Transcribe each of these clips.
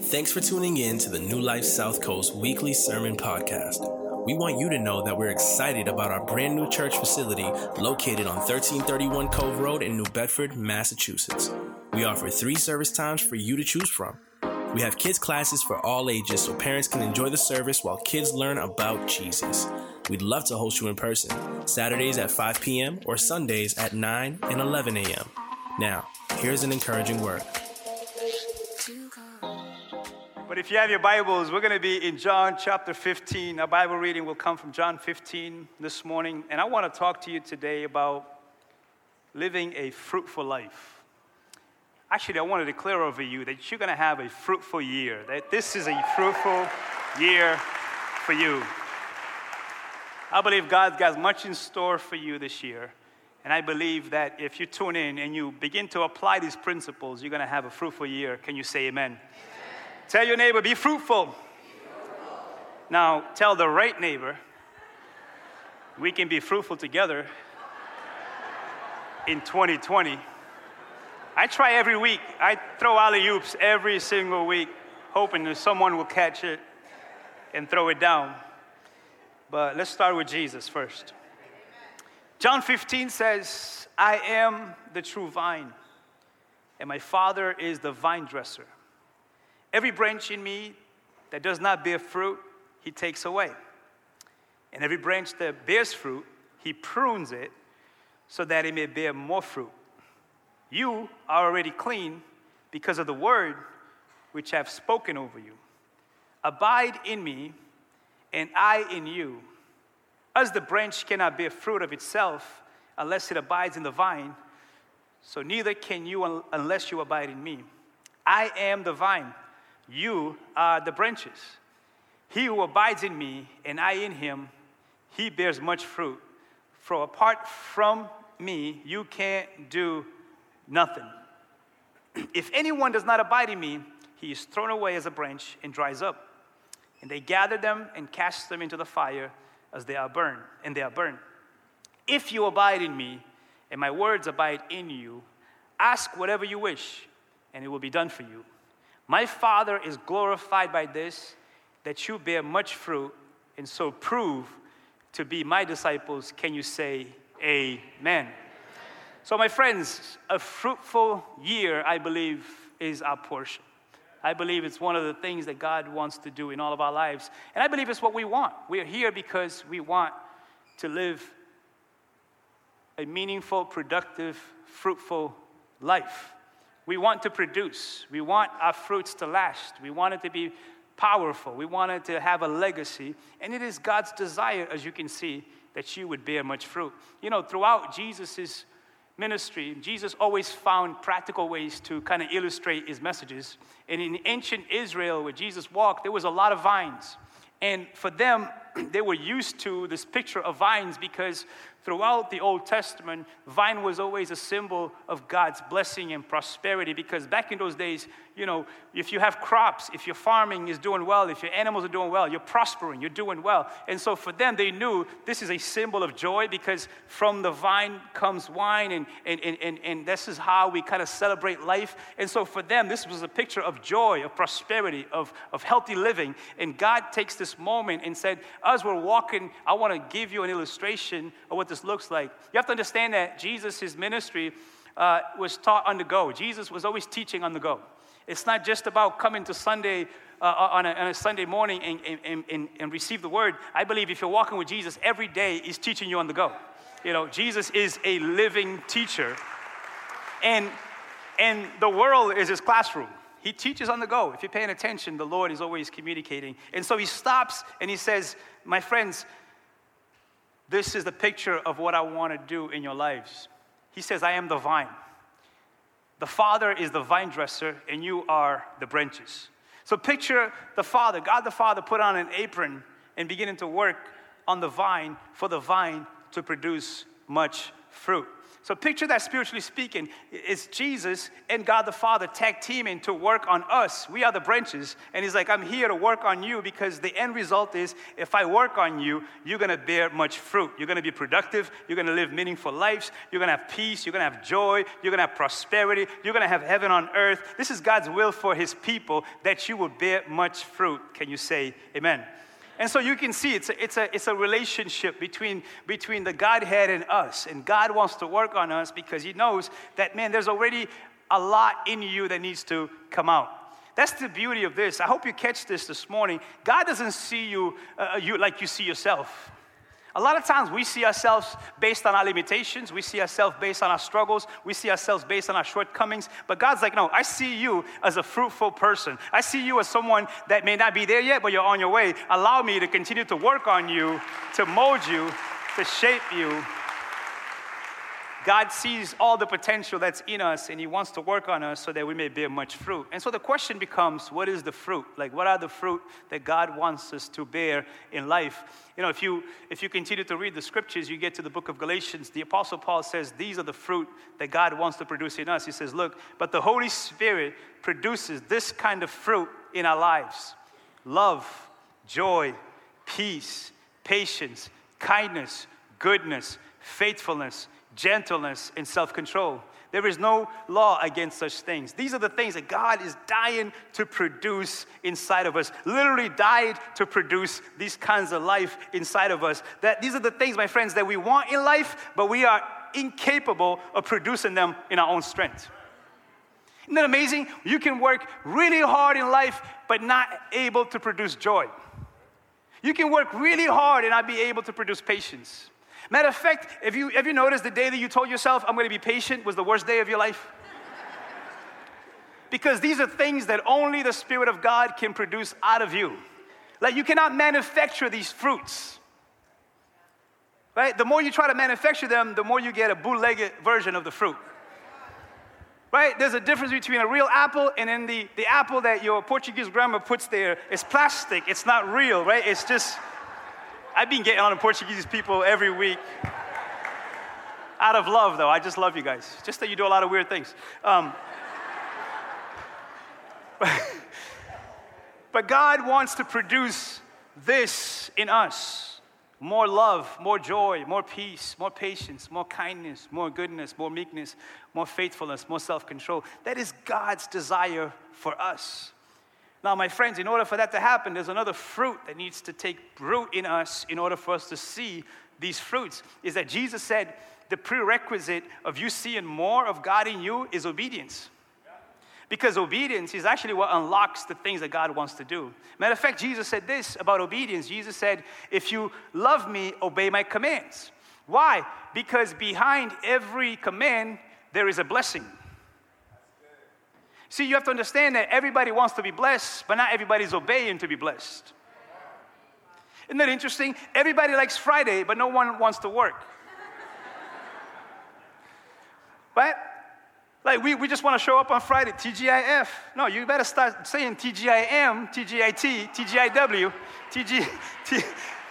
Thanks for tuning in to the New Life South Coast weekly sermon podcast. We want you to know that we're excited about our brand new church facility located on 1331 Cove Road in New Bedford, Massachusetts. We offer three service times for you to choose from. We have kids' classes for all ages so parents can enjoy the service while kids learn about Jesus. We'd love to host you in person, Saturdays at 5 p.m. or Sundays at 9 and 11 a.m. Now, here's an encouraging word. If you have your Bibles, we're going to be in John chapter 15. Our Bible reading will come from John 15 this morning. And I want to talk to you today about living a fruitful life. Actually, I want to declare over you that you're going to have a fruitful year, that this is a fruitful year for you. I believe God's got much in store for you this year. And I believe that if you tune in and you begin to apply these principles, you're going to have a fruitful year. Can you say amen? Tell your neighbor, be fruitful. be fruitful. Now, tell the right neighbor, we can be fruitful together in 2020. I try every week. I throw alley oops every single week, hoping that someone will catch it and throw it down. But let's start with Jesus first. John 15 says, I am the true vine, and my Father is the vine dresser. Every branch in me that does not bear fruit, he takes away. And every branch that bears fruit, he prunes it so that it may bear more fruit. You are already clean because of the word which I have spoken over you. Abide in me, and I in you. As the branch cannot bear fruit of itself unless it abides in the vine, so neither can you unless you abide in me. I am the vine you are the branches. He who abides in me and I in him, he bears much fruit. For apart from me, you can't do nothing. If anyone does not abide in me, he is thrown away as a branch and dries up. And they gather them and cast them into the fire as they are burned, and they are burned. If you abide in me, and my words abide in you, ask whatever you wish, and it will be done for you. My Father is glorified by this, that you bear much fruit, and so prove to be my disciples. Can you say amen? So, my friends, a fruitful year, I believe, is our portion. I believe it's one of the things that God wants to do in all of our lives. And I believe it's what we want. We are here because we want to live a meaningful, productive, fruitful life. We want to produce. We want our fruits to last. We want it to be powerful. We want it to have a legacy. And it is God's desire, as you can see, that you would bear much fruit. You know, throughout Jesus' ministry, Jesus always found practical ways to kind of illustrate his messages. And in ancient Israel, where Jesus walked, there was a lot of vines. And for them, they were used to this picture of vines because Throughout the Old Testament, vine was always a symbol of God's blessing and prosperity because back in those days, you know, if you have crops, if your farming is doing well, if your animals are doing well, you're prospering, you're doing well. And so for them, they knew this is a symbol of joy because from the vine comes wine, and, and, and, and, and this is how we kind of celebrate life. And so for them, this was a picture of joy, of prosperity, of, of healthy living. And God takes this moment and said, As we're walking, I want to give you an illustration of what this looks like. You have to understand that Jesus, his ministry, uh, was taught on the go. Jesus was always teaching on the go. It's not just about coming to Sunday uh, uh, on, a, on, a, Sunday morning and, and, and, and receive the word. I believe if you're walking with Jesus every day, He's teaching you on the go. You know, Jesus is a living teacher. And, and the world is His classroom. He teaches on the go. If you're paying attention, the Lord is always communicating. And so He stops and He says, My friends, this is the picture of what I want to do in your lives. He says, I am the vine. The Father is the vine dresser, and you are the branches. So picture the Father, God the Father, put on an apron and beginning to work on the vine for the vine to produce much fruit. So picture that spiritually speaking, it's Jesus and God the Father tag teaming to work on us. We are the branches. And he's like, I'm here to work on you because the end result is if I work on you, you're gonna bear much fruit. You're gonna be productive, you're gonna live meaningful lives, you're gonna have peace, you're gonna have joy, you're gonna have prosperity, you're gonna have heaven on earth. This is God's will for his people that you will bear much fruit. Can you say amen? And so you can see it's a, it's a, it's a relationship between, between the Godhead and us. And God wants to work on us because He knows that, man, there's already a lot in you that needs to come out. That's the beauty of this. I hope you catch this this morning. God doesn't see you, uh, you like you see yourself. A lot of times we see ourselves based on our limitations, we see ourselves based on our struggles, we see ourselves based on our shortcomings. But God's like, no, I see you as a fruitful person. I see you as someone that may not be there yet, but you're on your way. Allow me to continue to work on you, to mold you, to shape you God sees all the potential that's in us and He wants to work on us so that we may bear much fruit. And so the question becomes what is the fruit? Like, what are the fruit that God wants us to bear in life? You know, if you, if you continue to read the scriptures, you get to the book of Galatians, the Apostle Paul says, These are the fruit that God wants to produce in us. He says, Look, but the Holy Spirit produces this kind of fruit in our lives love, joy, peace, patience, kindness, goodness, faithfulness gentleness, and self control. There is no law against such things. These are the things that God is dying to produce inside of us. Literally died to produce these kinds of life inside of us. That these are the things, my friends, that we want in life, but we are incapable of producing them in our own strength. Isn't that amazing? You can work really hard in life, but not able to produce joy. You can work really hard and not be able to produce patience. Matter of fact, if you, have you noticed the day that you told yourself, I'm going to be patient, was the worst day of your life? because these are things that only the Spirit of God can produce out of you. Like you cannot manufacture these fruits. Right? The more you try to manufacture them, the more you get a bootlegged version of the fruit. Right? There's a difference between a real apple and then the, the apple that your Portuguese grandma puts there. It's plastic, it's not real, right? It's just I've been getting on Portuguese people every week. Out of love, though. I just love you guys. Just that you do a lot of weird things. Um, but God wants to produce this in us more love, more joy, more peace, more patience, more kindness, more goodness, more meekness, more faithfulness, more self control. That is God's desire for us. Now, my friends, in order for that to happen, there's another fruit that needs to take root in us in order for us to see these fruits. Is that Jesus said the prerequisite of you seeing more of God in you is obedience. Because obedience is actually what unlocks the things that God wants to do. Matter of fact, Jesus said this about obedience. Jesus said, If you love me, obey my commands. Why? Because behind every command, there is a blessing. See, you have to understand that everybody wants to be blessed, but not everybody's obeying to be blessed. Isn't that interesting? Everybody likes Friday, but no one wants to work. right? Like, we, we just want to show up on Friday, TGIF. No, you better start saying TGIM, TGIT, TGIW, TG, T,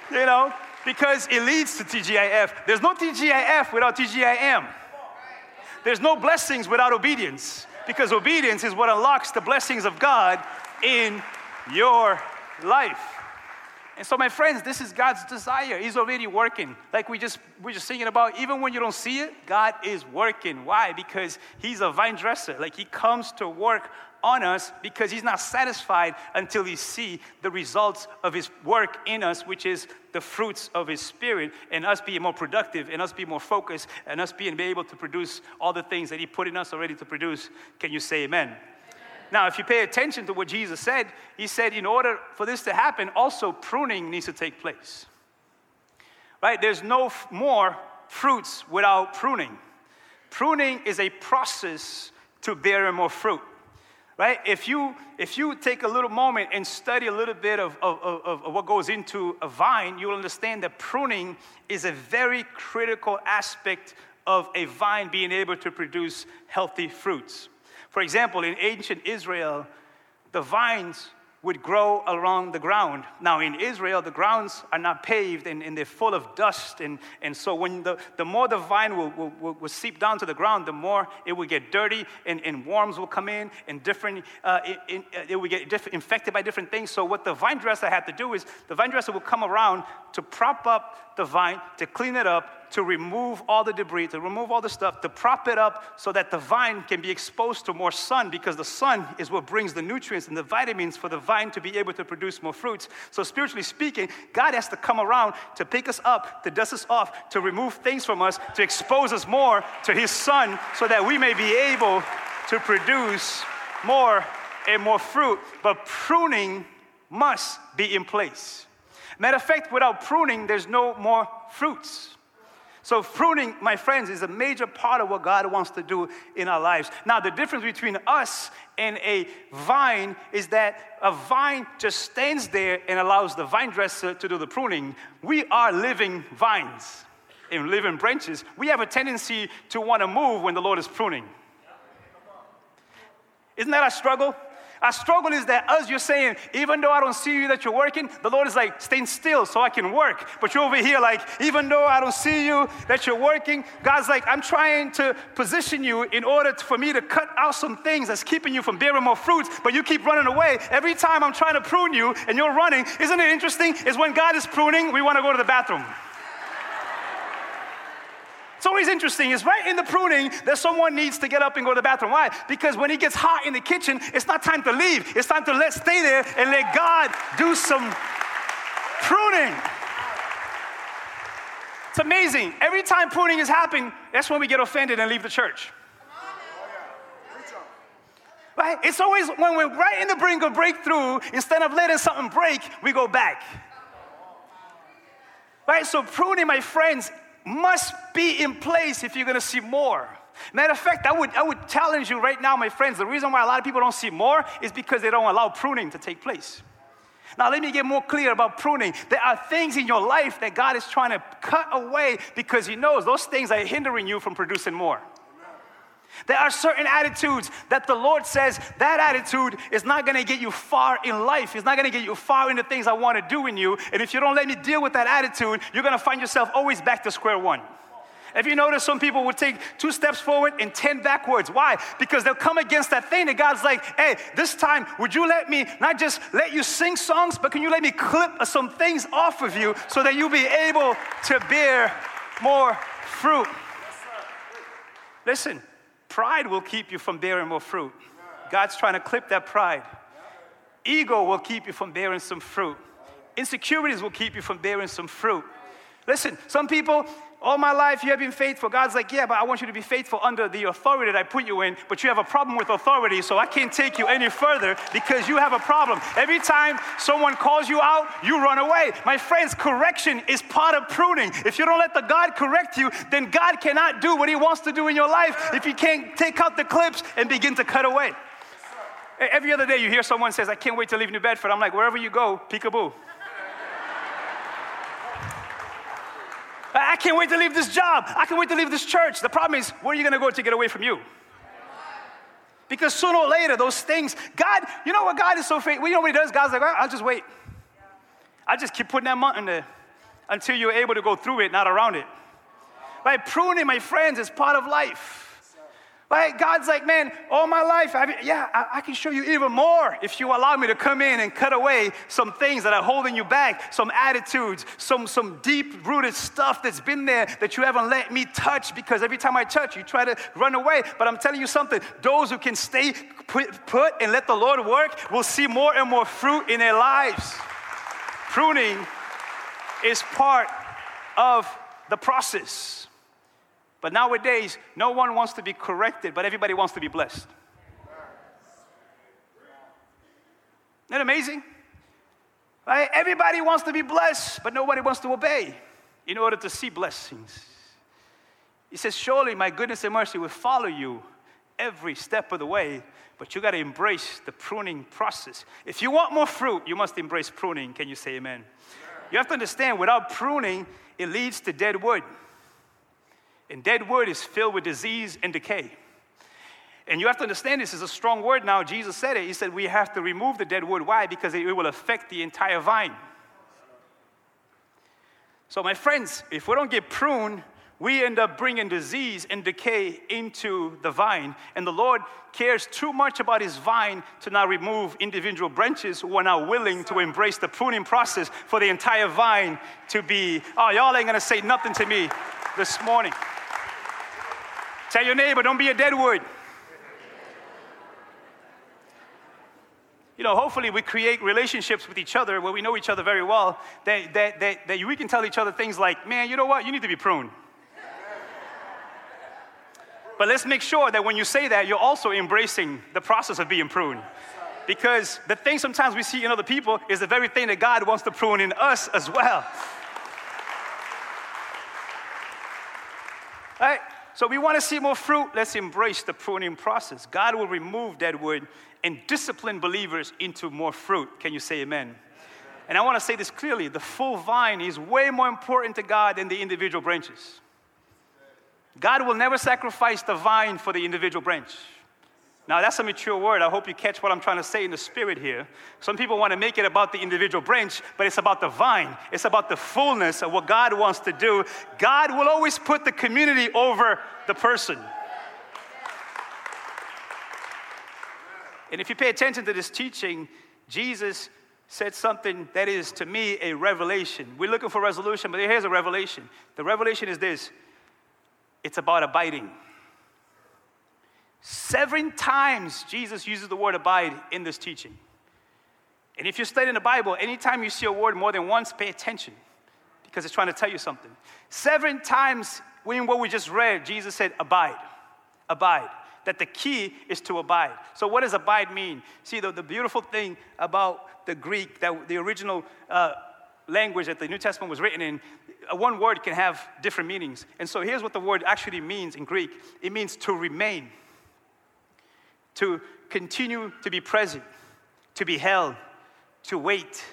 you know, because it leads to TGIF. There's no TGIF without TGIM. There's no blessings without obedience because obedience is what unlocks the blessings of God in your life. And so, my friends, this is God's desire. He's already working. Like we just we're just singing about, even when you don't see it, God is working. Why? Because He's a vine dresser. Like He comes to work on us because he's not satisfied until he see the results of his work in us which is the fruits of his spirit and us being more productive and us being more focused and us being able to produce all the things that he put in us already to produce can you say amen, amen. Now if you pay attention to what jesus said he said in order for this to happen also pruning needs to take place right there's no f- more fruits without pruning pruning is a process to bear more fruit right? If you, if you take a little moment and study a little bit of, of, of, of what goes into a vine, you'll understand that pruning is a very critical aspect of a vine being able to produce healthy fruits. For example, in ancient Israel, the vines would grow along the ground. Now, in Israel, the grounds are not paved and, and they're full of dust. And, and so, when the, the more the vine will, will, will, seep down to the ground, the more it will get dirty and, and worms will come in and different, uh, it, it, it will get diff- infected by different things. So, what the vine dresser had to do is the vine dresser would come around to prop up the vine, to clean it up, to remove all the debris, to remove all the stuff, to prop it up so that the vine can be exposed to more sun because the sun is what brings the nutrients and the vitamins for the vine to be able to produce more fruits. So, spiritually speaking, God has to come around to pick us up, to dust us off, to remove things from us, to expose us more to His sun so that we may be able to produce more and more fruit. But pruning must be in place. Matter of fact, without pruning, there's no more fruits. So, pruning, my friends, is a major part of what God wants to do in our lives. Now, the difference between us and a vine is that a vine just stands there and allows the vine dresser to do the pruning. We are living vines and living branches. We have a tendency to want to move when the Lord is pruning. Isn't that a struggle? Our struggle is that us, you're saying, even though I don't see you that you're working, the Lord is like, staying still so I can work. But you're over here like, even though I don't see you that you're working, God's like, I'm trying to position you in order for me to cut out some things that's keeping you from bearing more fruits, but you keep running away. Every time I'm trying to prune you and you're running, isn't it interesting? Is when God is pruning, we want to go to the bathroom. It's always interesting is right in the pruning that someone needs to get up and go to the bathroom. Why? Because when it gets hot in the kitchen, it's not time to leave. It's time to let stay there and let God do some pruning. It's amazing. Every time pruning is happening, that's when we get offended and leave the church. Right? It's always when we're right in the brink of breakthrough, instead of letting something break, we go back. Right? So pruning, my friends, must be in place if you're gonna see more. Matter of fact, I would, I would challenge you right now, my friends. The reason why a lot of people don't see more is because they don't allow pruning to take place. Now, let me get more clear about pruning. There are things in your life that God is trying to cut away because He knows those things are hindering you from producing more. There are certain attitudes that the Lord says that attitude is not gonna get you far in life. It's not gonna get you far in the things I wanna do in you. And if you don't let me deal with that attitude, you're gonna find yourself always back to square one. If you notice, some people will take two steps forward and 10 backwards. Why? Because they'll come against that thing that God's like, hey, this time, would you let me not just let you sing songs, but can you let me clip some things off of you so that you'll be able to bear more fruit? Listen, Pride will keep you from bearing more fruit. God's trying to clip that pride. Ego will keep you from bearing some fruit. Insecurities will keep you from bearing some fruit. Listen, some people, all my life you have been faithful. God's like, yeah, but I want you to be faithful under the authority that I put you in. But you have a problem with authority, so I can't take you any further because you have a problem. Every time someone calls you out, you run away. My friends, correction is part of pruning. If you don't let the God correct you, then God cannot do what He wants to do in your life if you can't take out the clips and begin to cut away. Every other day you hear someone says, I can't wait to leave New Bedford. I'm like, wherever you go, peekaboo. I can't wait to leave this job. I can't wait to leave this church. The problem is, where are you going to go to get away from you? Because sooner or later, those things, God, you know what God is so faithful? You know what He does? God's like, I'll just wait. I'll just keep putting that mountain there until you're able to go through it, not around it. Right? Pruning, my friends, is part of life. Right? God's like, man, all my life, I yeah, I, I, can show you even more if you allow me to come in and cut away some things that are holding you back, some attitudes, some, some deep rooted stuff that's been there that you haven't let me touch because every time I touch, you try to run away. But I'm telling you something those who can stay put, put and let the Lord work will see more and more fruit in their lives. Pruning is part of the process. But nowadays, no one wants to be corrected, but everybody wants to be blessed. Isn't that amazing? Right? Everybody wants to be blessed, but nobody wants to obey in order to see blessings. He says, Surely my goodness and mercy will follow you every step of the way, but you got to embrace the pruning process. If you want more fruit, you must embrace pruning. Can you say amen? You have to understand, without pruning, it leads to dead wood. And dead wood is filled with disease and decay. And you have to understand this is a strong word now. Jesus said it. He said we have to remove the dead wood. Why? Because it will affect the entire vine. So, my friends, if we don't get pruned, we end up bringing disease and decay into the vine. And the Lord cares too much about his vine to not remove individual branches who are not willing to embrace the pruning process for the entire vine to be, oh, y'all ain't gonna say nothing to me this morning. Tell your neighbor, don't be a dead wood. you know, hopefully we create relationships with each other where we know each other very well, that, that, that, that we can tell each other things like, man, you know what, you need to be pruned. But let's make sure that when you say that, you're also embracing the process of being pruned. Because the thing sometimes we see in other people is the very thing that God wants to prune in us as well. All right? So we want to see more fruit. Let's embrace the pruning process. God will remove dead wood and discipline believers into more fruit. Can you say amen? And I want to say this clearly the full vine is way more important to God than the individual branches. God will never sacrifice the vine for the individual branch. Now, that's a mature word. I hope you catch what I'm trying to say in the spirit here. Some people want to make it about the individual branch, but it's about the vine. It's about the fullness of what God wants to do. God will always put the community over the person. And if you pay attention to this teaching, Jesus said something that is to me a revelation. We're looking for resolution, but here's a revelation. The revelation is this it's about abiding. Seven times Jesus uses the word abide in this teaching. And if you're studying the Bible, anytime you see a word more than once, pay attention because it's trying to tell you something. Seven times in what we just read, Jesus said, abide, abide. That the key is to abide. So, what does abide mean? See, the, the beautiful thing about the Greek, that the original uh, language that the New Testament was written in, one word can have different meanings. And so here's what the word actually means in Greek it means to remain, to continue to be present, to be held, to wait,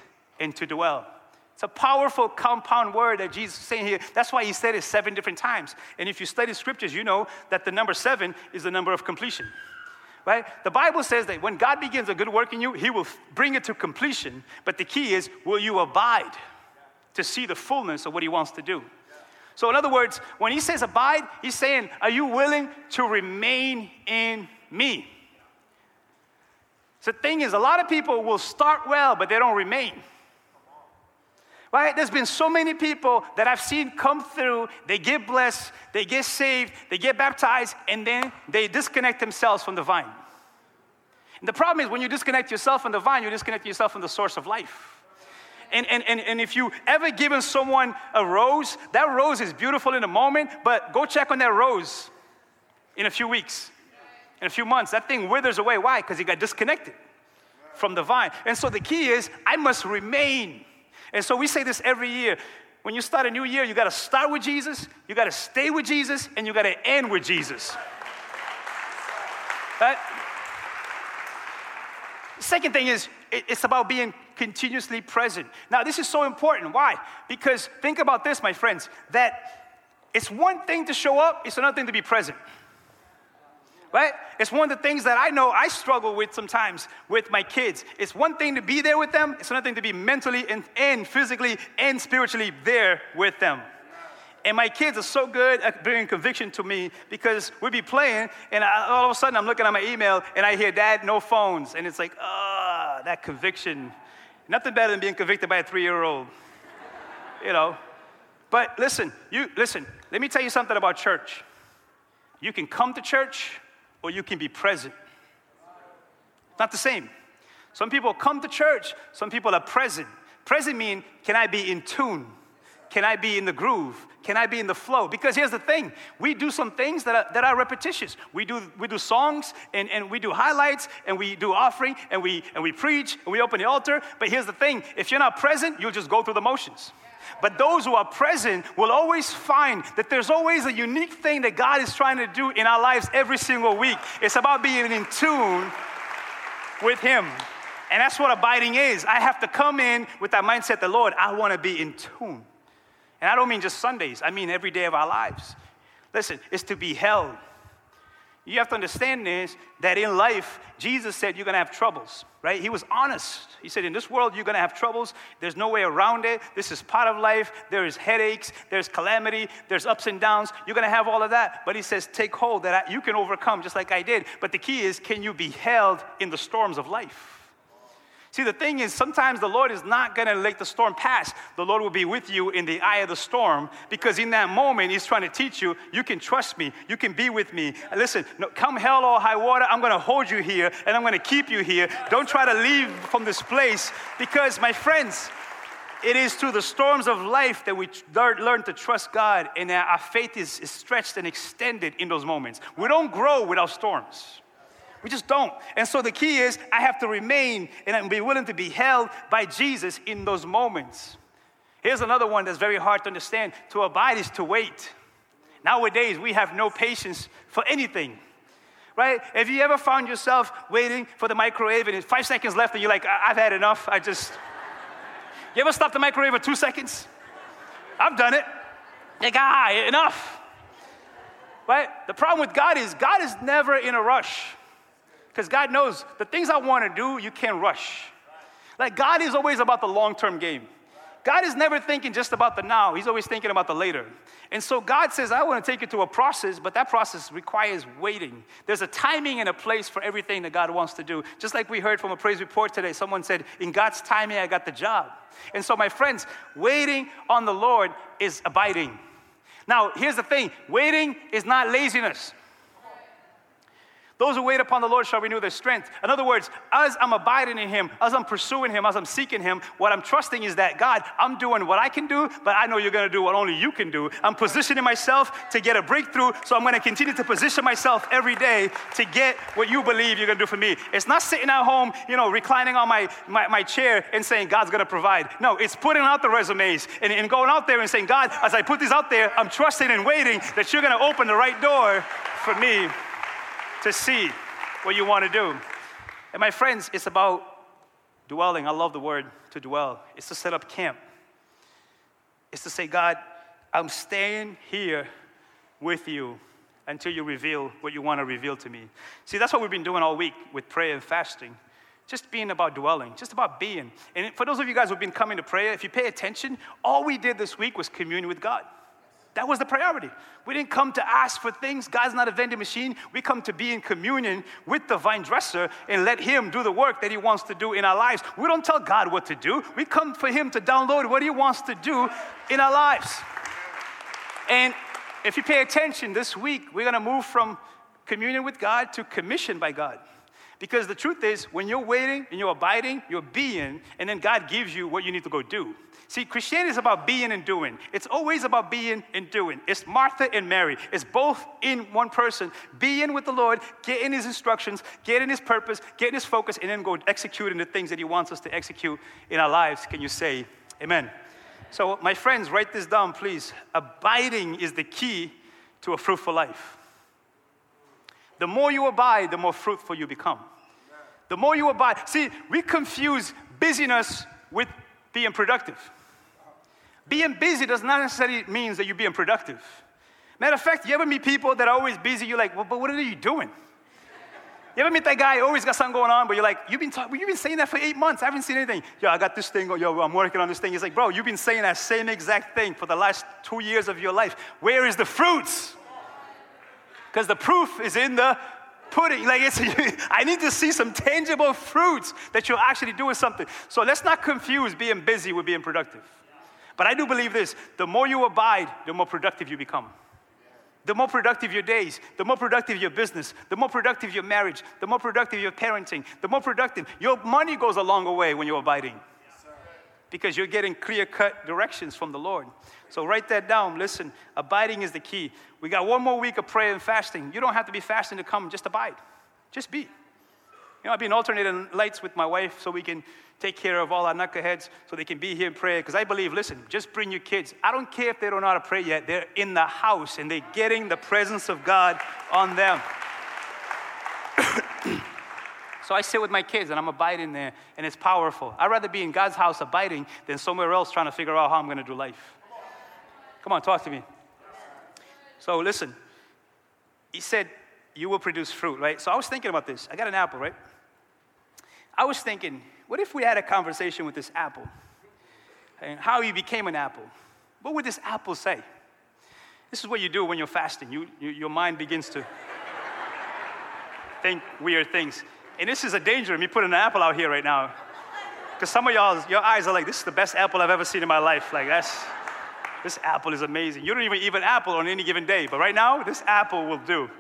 and to dwell. It's a powerful compound word that Jesus is saying here. That's why he said it seven different times. And if you study scriptures, you know that the number seven is the number of completion. Right? The Bible says that when God begins a good work in you, he will bring it to completion. But the key is, will you abide? to see the fullness of what he wants to do. So, in other words, when he says abide, he's saying, Are you willing to remain in me? So, the thing is, a lot of people will start well, but they don't remain. Right? There's been so many people that I've seen come through, they get blessed, they get saved, they get baptized, and then they disconnect themselves from the vine. And the problem is when you disconnect yourself from the vine, you disconnect yourself from the source of life and, and, and, and if you ever given someone a rose, that rose is beautiful in a moment, but go check on that rose in a few weeks, in a few months. That thing withers away. Why? Because it got disconnected from the vine. And so the key is, I must remain. And so we say this every year. When you start a new year, you got to start with Jesus, you got to stay with Jesus, and you got to end with Jesus. Second thing is, it's about being continuously present. Now, this is so important. Why? Because think about this, my friends, that it's one thing to show up, it's another thing to be present. Right? It's one of the things that I know I struggle with sometimes with my kids. It's one thing to be there with them, it's another thing to be mentally and, and physically and spiritually there with them. And my kids are so good at bringing conviction to me because we'd be playing, and I, all of a sudden I'm looking at my email and I hear, Dad, no phones. And it's like, ah, that conviction. Nothing better than being convicted by a three year old. you know. But listen, you listen, let me tell you something about church. You can come to church or you can be present. Not the same. Some people come to church, some people are present. Present mean, can I be in tune? Can I be in the groove? Can I be in the flow? Because here's the thing we do some things that are, that are repetitious. We do, we do songs and, and we do highlights and we do offering and we, and we preach and we open the altar. But here's the thing if you're not present, you'll just go through the motions. But those who are present will always find that there's always a unique thing that God is trying to do in our lives every single week. It's about being in tune with Him. And that's what abiding is. I have to come in with that mindset, the Lord, I want to be in tune. And I don't mean just Sundays, I mean every day of our lives. Listen, it's to be held. You have to understand this that in life, Jesus said you're gonna have troubles, right? He was honest. He said, In this world, you're gonna have troubles. There's no way around it. This is part of life. There is headaches, there's calamity, there's ups and downs. You're gonna have all of that. But He says, Take hold that you can overcome just like I did. But the key is, can you be held in the storms of life? See, the thing is, sometimes the Lord is not going to let the storm pass. The Lord will be with you in the eye of the storm because in that moment, He's trying to teach you, you can trust me, you can be with me. Listen, no, come hell or high water, I'm going to hold you here and I'm going to keep you here. Don't try to leave from this place because, my friends, it is through the storms of life that we learn to trust God and our faith is, is stretched and extended in those moments. We don't grow without storms. We just don't. And so the key is I have to remain and be willing to be held by Jesus in those moments. Here's another one that's very hard to understand. To abide is to wait. Nowadays, we have no patience for anything. Right? Have you ever found yourself waiting for the microwave and it's five seconds left and you're like, I've had enough. I just. You ever stop the microwave for two seconds? I've done it. Like, ah, enough. Right? The problem with God is God is never in a rush. Because God knows the things I want to do, you can't rush. Like, God is always about the long term game. God is never thinking just about the now, He's always thinking about the later. And so God says, I want to take you to a process, but that process requires waiting. There's a timing and a place for everything that God wants to do. Just like we heard from a praise report today, someone said, In God's timing, I got the job. And so, my friends, waiting on the Lord is abiding. Now, here's the thing waiting is not laziness. Those who wait upon the Lord shall renew their strength. In other words, as I'm abiding in Him, as I'm pursuing Him, as I'm seeking Him, what I'm trusting is that God, I'm doing what I can do, but I know you're gonna do what only you can do. I'm positioning myself to get a breakthrough, so I'm gonna continue to position myself every day to get what you believe you're gonna do for me. It's not sitting at home, you know, reclining on my, my, my chair and saying, God's gonna provide. No, it's putting out the resumes and, and going out there and saying, God, as I put these out there, I'm trusting and waiting that you're gonna open the right door for me to see what you want to do. And my friends, it's about dwelling. I love the word to dwell. It's to set up camp. It's to say, God, I'm staying here with you until you reveal what you want to reveal to me. See, that's what we've been doing all week with prayer and fasting. Just being about dwelling, just about being. And for those of you guys who've been coming to prayer, if you pay attention, all we did this week was commune with God. That was the priority. We didn't come to ask for things. God's not a vending machine. We come to be in communion with the vine dresser and let Him do the work that He wants to do in our lives. We don't tell God what to do. We come for Him to download what He wants to do in our lives. And if you pay attention this week, we're going to move from communion with God to commission by God. Because the truth is, when you're waiting and you're abiding, you're being, and then God gives you what you need to go do. See, Christianity is about being and doing. It's always about being and doing. It's Martha and Mary. It's both in one person. Being with the Lord, getting his instructions, getting his purpose, getting his focus, and then go executing the things that he wants us to execute in our lives. Can you say amen? So, my friends, write this down, please. Abiding is the key to a fruitful life. The more you abide, the more fruitful you become. The more you abide. See, we confuse busyness with being productive. Being busy does not necessarily mean that you're being productive. Matter of fact, you ever meet people that are always busy, you're like, well, but what are you doing? You ever meet that guy always got something going on, but you're like, you've been, talk- you've been saying that for eight months. I haven't seen anything. Yo, I got this thing. Yo, I'm working on this thing. He's like, bro, you've been saying that same exact thing for the last two years of your life. Where is the fruits? Because the proof is in the pudding. Like it's, I need to see some tangible fruits that you're actually doing something. So let's not confuse being busy with being productive. But I do believe this the more you abide, the more productive you become. The more productive your days, the more productive your business, the more productive your marriage, the more productive your parenting, the more productive your money goes a longer way when you're abiding. because you're getting clear cut directions from the Lord. So write that down. Listen, abiding is the key. We got one more week of prayer and fasting. You don't have to be fasting to come, just abide. Just be. Know, I've been alternating lights with my wife so we can take care of all our knuckleheads so they can be here in prayer. Because I believe, listen, just bring your kids. I don't care if they don't know how to pray yet. They're in the house and they're getting the presence of God on them. so I sit with my kids and I'm abiding there and it's powerful. I'd rather be in God's house abiding than somewhere else trying to figure out how I'm going to do life. Come on, talk to me. So listen, he said, you will produce fruit, right? So I was thinking about this. I got an apple, right? I was thinking, what if we had a conversation with this apple and how he became an apple? What would this apple say? This is what you do when you're fasting. You, you your mind begins to think weird things. And this is a danger of me putting an apple out here right now. Because some of y'all, your eyes are like, this is the best apple I've ever seen in my life. Like, that's, this apple is amazing. You don't even eat an apple on any given day, but right now, this apple will do.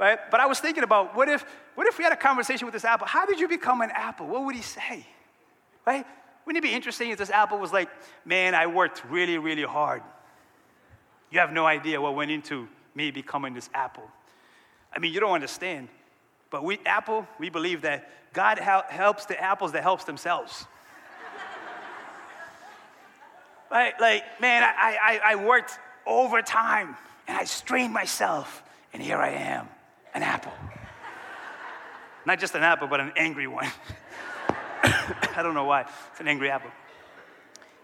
Right? But I was thinking about what if, what if we had a conversation with this apple? How did you become an apple? What would he say? Right? Wouldn't it be interesting if this apple was like, man, I worked really, really hard. You have no idea what went into me becoming this apple. I mean, you don't understand. But we, Apple, we believe that God helps the apples that helps themselves. right? Like, man, I, I, I worked overtime and I strained myself, and here I am, an apple. Not just an apple, but an angry one. I don't know why. It's an angry apple.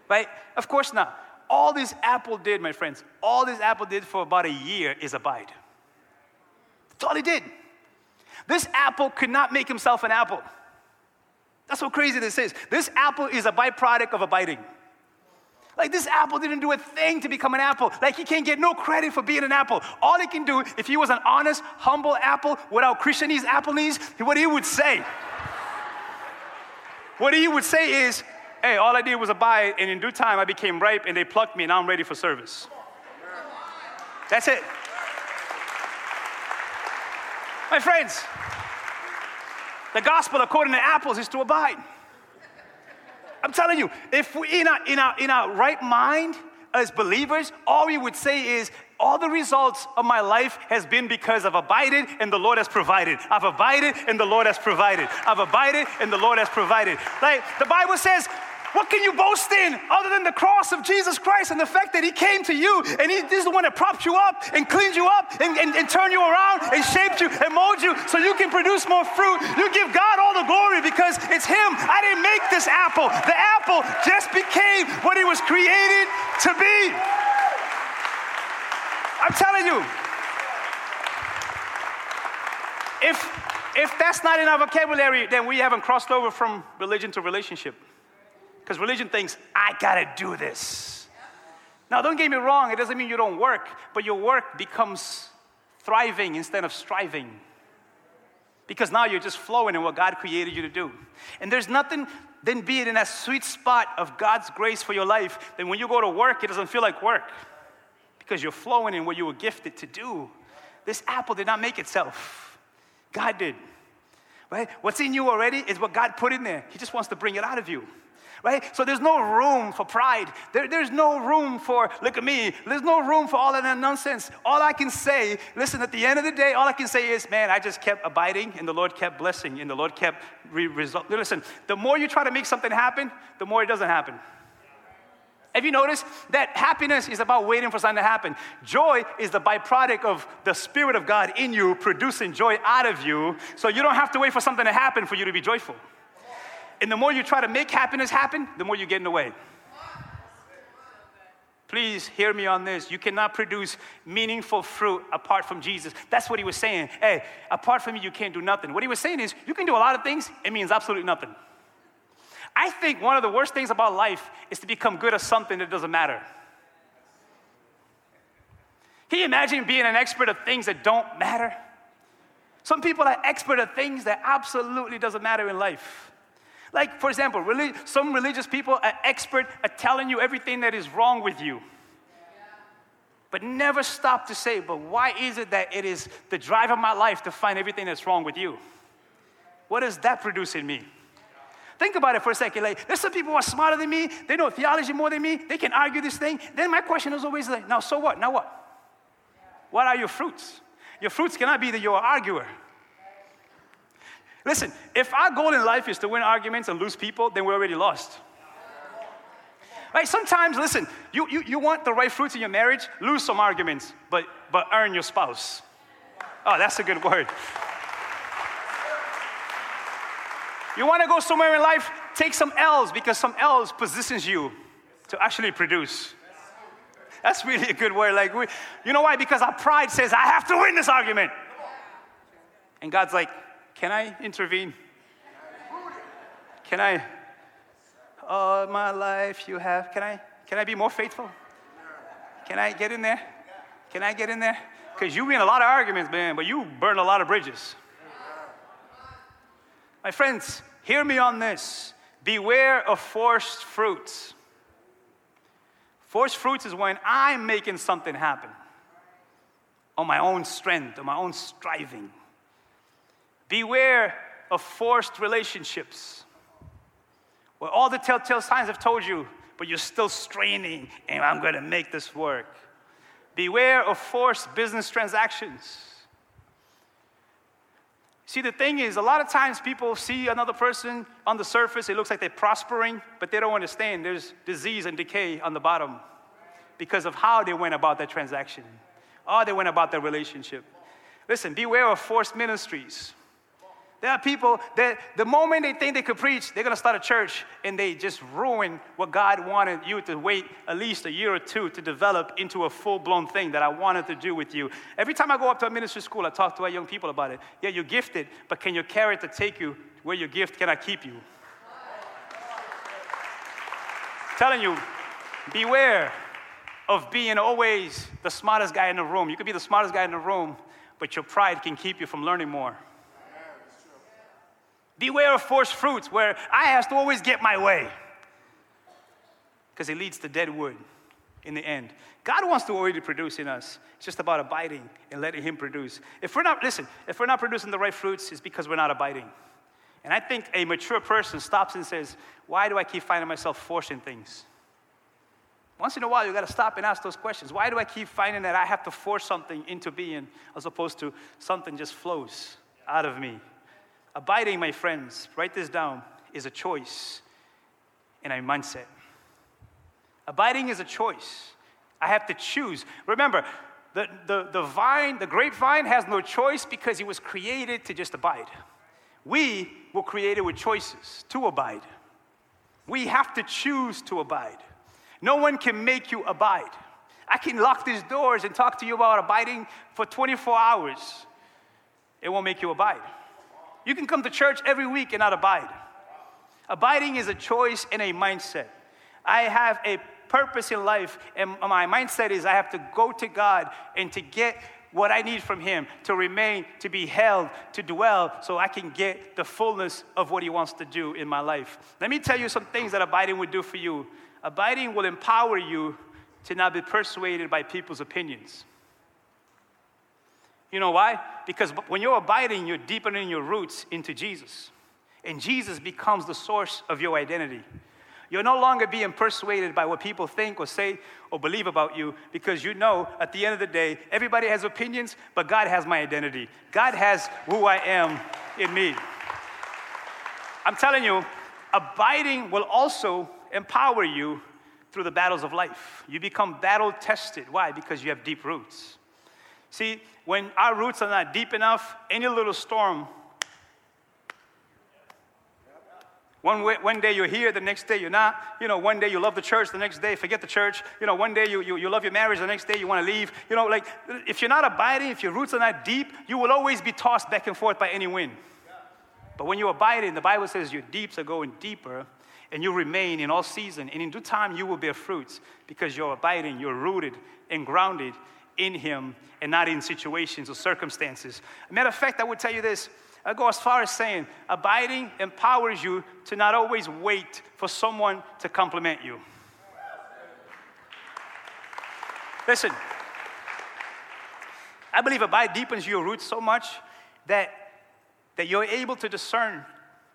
Right? Of course not. All this apple did, my friends, all this apple did for about a year is abide. That's all he did. This apple could not make himself an apple. That's how crazy this is. This apple is a byproduct of abiding. Like this apple didn't do a thing to become an apple. Like he can't get no credit for being an apple. All he can do, if he was an honest, humble apple without Christianese apple knees, what he would say, what he would say is, hey, all I did was abide, and in due time I became ripe, and they plucked me, and now I'm ready for service. That's it. My friends, the gospel according to apples is to abide. I'm telling you, if we in our, in our, in our right mind as believers, all we would say is, all the results of my life has been because I've abided and the Lord has provided. I've abided and the Lord has provided. I've abided and the Lord has provided. Like the Bible says, what can you boast in other than the cross of Jesus Christ and the fact that He came to you and He is the one that propped you up and cleaned you up and, and, and turned you around and shaped you and molded you so you can produce more fruit? You give God all the glory because it's Him. I didn't make this apple. The apple just became what it was created to be. I'm telling you. If, if that's not in our vocabulary, then we haven't crossed over from religion to relationship. Because religion thinks, I gotta do this. Now, don't get me wrong, it doesn't mean you don't work, but your work becomes thriving instead of striving. Because now you're just flowing in what God created you to do. And there's nothing, then be it in that sweet spot of God's grace for your life, then when you go to work, it doesn't feel like work. Because you're flowing in what you were gifted to do. This apple did not make itself, God did. Right? What's in you already is what God put in there. He just wants to bring it out of you right? So there's no room for pride. There, there's no room for, look at me, there's no room for all of that nonsense. All I can say, listen, at the end of the day, all I can say is, man, I just kept abiding and the Lord kept blessing and the Lord kept re- result. Listen, the more you try to make something happen, the more it doesn't happen. Have you noticed that happiness is about waiting for something to happen? Joy is the byproduct of the Spirit of God in you producing joy out of you, so you don't have to wait for something to happen for you to be joyful. And the more you try to make happiness happen, the more you get in the way. Please hear me on this. You cannot produce meaningful fruit apart from Jesus. That's what he was saying. Hey, apart from me, you can't do nothing. What he was saying is, you can do a lot of things, it means absolutely nothing. I think one of the worst things about life is to become good at something that doesn't matter. Can you imagine being an expert at things that don't matter? Some people are expert at things that absolutely doesn't matter in life. Like, for example, relig- some religious people are expert at telling you everything that is wrong with you. But never stop to say, but why is it that it is the drive of my life to find everything that's wrong with you? What does that produce in me? Think about it for a second. Like, there's some people who are smarter than me, they know theology more than me, they can argue this thing. Then my question is always like, now, so what? Now what? What are your fruits? Your fruits cannot be that you're an arguer. Listen, if our goal in life is to win arguments and lose people, then we're already lost. Right? Sometimes, listen, you, you, you want the right fruits in your marriage, lose some arguments, but, but earn your spouse. Oh, that's a good word. You want to go somewhere in life, take some L's because some L's positions you to actually produce. That's really a good word. Like, we, you know why? Because our pride says, I have to win this argument. And God's like, Can I intervene? Can I? All my life you have. Can I? Can I be more faithful? Can I get in there? Can I get in there? Because you win a lot of arguments, man, but you burn a lot of bridges. My friends, hear me on this. Beware of forced fruits. Forced fruits is when I'm making something happen on my own strength, on my own striving. Beware of forced relationships where all the telltale signs have told you, but you're still straining and I'm gonna make this work. Beware of forced business transactions. See, the thing is, a lot of times people see another person on the surface, it looks like they're prospering, but they don't understand there's disease and decay on the bottom because of how they went about that transaction, how they went about their relationship. Listen, beware of forced ministries. There are people that the moment they think they could preach, they're going to start a church and they just ruin what God wanted you to wait at least a year or two to develop into a full blown thing that I wanted to do with you. Every time I go up to a ministry school, I talk to our young people about it. Yeah, you're gifted, but can your character take you where your gift cannot keep you? Telling you, beware of being always the smartest guy in the room. You could be the smartest guy in the room, but your pride can keep you from learning more. Beware of forced fruits where I have to always get my way because it leads to dead wood in the end. God wants to already produce in us. It's just about abiding and letting Him produce. If we're not, listen, if we're not producing the right fruits, it's because we're not abiding. And I think a mature person stops and says, Why do I keep finding myself forcing things? Once in a while, you got to stop and ask those questions. Why do I keep finding that I have to force something into being as opposed to something just flows out of me? Abiding, my friends, write this down, is a choice and a mindset. Abiding is a choice. I have to choose. Remember, the, the, the vine, the grapevine has no choice because it was created to just abide. We were created with choices to abide. We have to choose to abide. No one can make you abide. I can lock these doors and talk to you about abiding for 24 hours. It won't make you abide. You can come to church every week and not abide. Abiding is a choice and a mindset. I have a purpose in life, and my mindset is I have to go to God and to get what I need from Him, to remain, to be held, to dwell, so I can get the fullness of what He wants to do in my life. Let me tell you some things that abiding would do for you. Abiding will empower you to not be persuaded by people's opinions. You know why? Because when you're abiding, you're deepening your roots into Jesus. And Jesus becomes the source of your identity. You're no longer being persuaded by what people think or say or believe about you because you know at the end of the day, everybody has opinions, but God has my identity. God has who I am in me. I'm telling you, abiding will also empower you through the battles of life. You become battle tested. Why? Because you have deep roots. See, when our roots are not deep enough, any little storm, one, way, one day you're here, the next day you're not. You know, one day you love the church, the next day forget the church. You know, one day you, you, you love your marriage, the next day you want to leave. You know, like if you're not abiding, if your roots are not deep, you will always be tossed back and forth by any wind. But when you're abiding, the Bible says your deeps are going deeper and you remain in all season. And in due time, you will bear fruits because you're abiding, you're rooted and grounded in Him and not in situations or circumstances. matter of fact, I would tell you this. I go as far as saying, abiding empowers you to not always wait for someone to compliment you. Listen, I believe abide deepens your roots so much that, that you're able to discern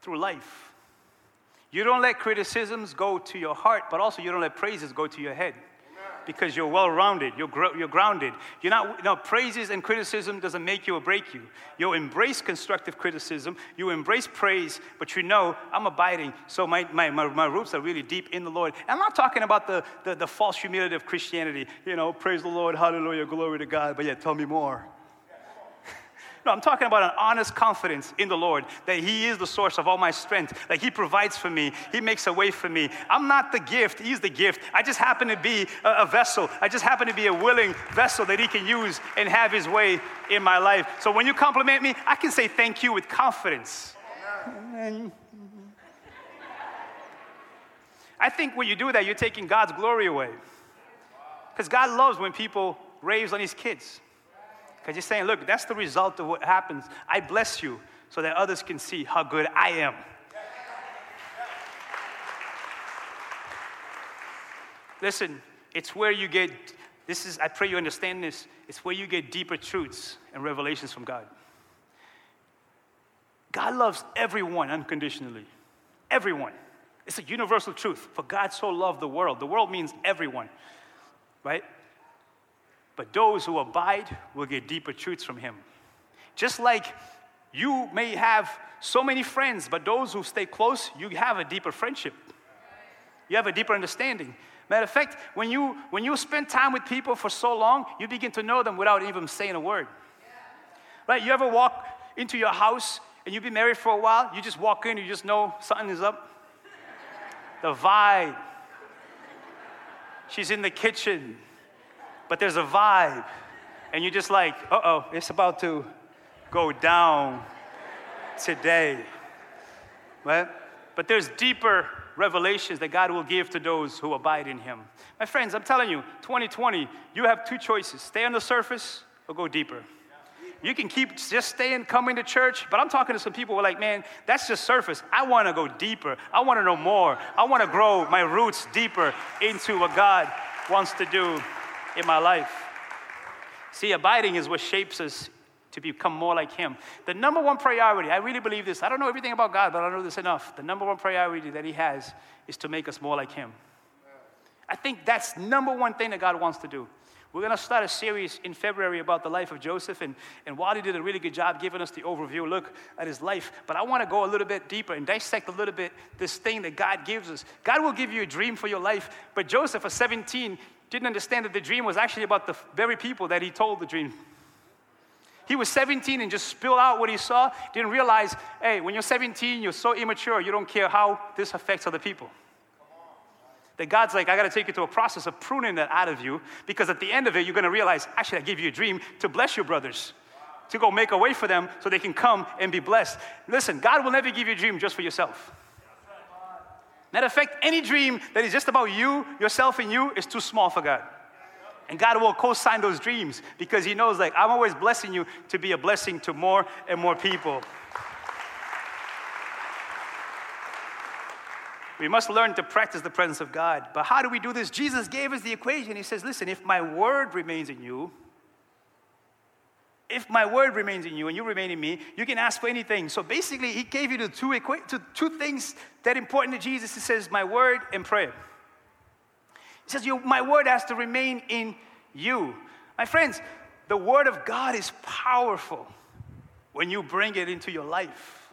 through life. You don't let criticisms go to your heart, but also you don't let praises go to your head because you're well rounded, you're, gr- you're grounded. You're not, you know, praises and criticism doesn't make you or break you. You embrace constructive criticism, you embrace praise, but you know, I'm abiding, so my, my, my, my roots are really deep in the Lord. And I'm not talking about the, the, the false humility of Christianity, you know, praise the Lord, hallelujah, glory to God, but yeah, tell me more. No, I'm talking about an honest confidence in the Lord that He is the source of all my strength, that He provides for me, He makes a way for me. I'm not the gift, He's the gift. I just happen to be a, a vessel, I just happen to be a willing vessel that He can use and have His way in my life. So when you compliment me, I can say thank you with confidence. I think when you do that, you're taking God's glory away. Because God loves when people raves on His kids. Because you're saying, look, that's the result of what happens. I bless you so that others can see how good I am. Listen, it's where you get, this is, I pray you understand this, it's where you get deeper truths and revelations from God. God loves everyone unconditionally. Everyone. It's a universal truth. For God so loved the world. The world means everyone, right? But those who abide will get deeper truths from Him. Just like you may have so many friends, but those who stay close, you have a deeper friendship. You have a deeper understanding. Matter of fact, when you, when you spend time with people for so long, you begin to know them without even saying a word. Right? You ever walk into your house and you've been married for a while, you just walk in, you just know something is up? the vibe. She's in the kitchen, but there's a vibe. And you're just like, uh oh, it's about to go down today. But there's deeper revelations that God will give to those who abide in Him. My friends, I'm telling you, 2020, you have two choices stay on the surface or go deeper. You can keep just staying, coming to church, but I'm talking to some people who are like, man, that's just surface. I want to go deeper. I want to know more. I want to grow my roots deeper into what God wants to do in my life. See, abiding is what shapes us to become more like Him. The number one priority, I really believe this. I don't know everything about God, but I know this enough. The number one priority that He has is to make us more like Him. I think that's number one thing that God wants to do. We're going to start a series in February about the life of Joseph, and, and Wally did a really good job giving us the overview look at his life. But I want to go a little bit deeper and dissect a little bit this thing that God gives us. God will give you a dream for your life, but Joseph, at 17, didn't understand that the dream was actually about the very people that he told the dream. He was 17 and just spilled out what he saw, didn't realize, hey, when you're 17, you're so immature, you don't care how this affects other people. That God's like, I got to take you to a process of pruning that out of you because at the end of it, you're to realize, actually, I gave you a dream to bless your brothers, to go make a way for them so they can come and be blessed. Listen, God will never give you a dream just for yourself. Matter of fact, any dream that is just about you, yourself, and you is too small for God. And God will co sign those dreams because He knows, like, I'm always blessing you to be a blessing to more and more people. We must learn to practice the presence of God. But how do we do this? Jesus gave us the equation. He says, Listen, if my word remains in you, if my word remains in you and you remain in me, you can ask for anything. So basically, he gave you the two, two, things that important to Jesus. He says, My word and prayer. He says, My word has to remain in you. My friends, the word of God is powerful when you bring it into your life.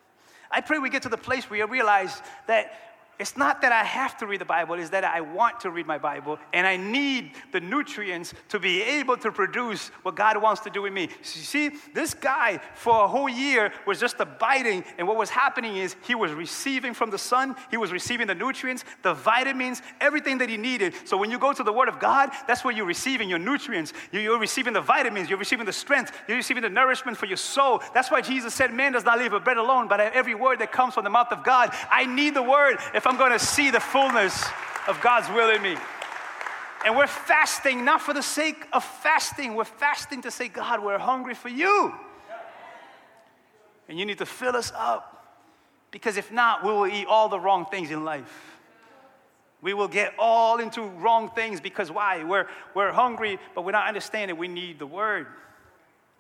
I pray we get to the place where you realize that it's not that I have to read the Bible, it's that I want to read my Bible and I need the nutrients to be able to produce what God wants to do in me. See, this guy for a whole year was just abiding, and what was happening is he was receiving from the sun, he was receiving the nutrients, the vitamins, everything that he needed. So when you go to the Word of God, that's where you're receiving your nutrients. You're receiving the vitamins, you're receiving the strength, you're receiving the nourishment for your soul. That's why Jesus said, Man does not live by bread alone, but every word that comes from the mouth of God. I need the Word. If I'm going to see the fullness of God's will in me. And we're fasting not for the sake of fasting, we're fasting to say, God, we're hungry for you. And you need to fill us up. Because if not, we will eat all the wrong things in life. We will get all into wrong things because why? We're, we're hungry, but we're not understanding we need the word.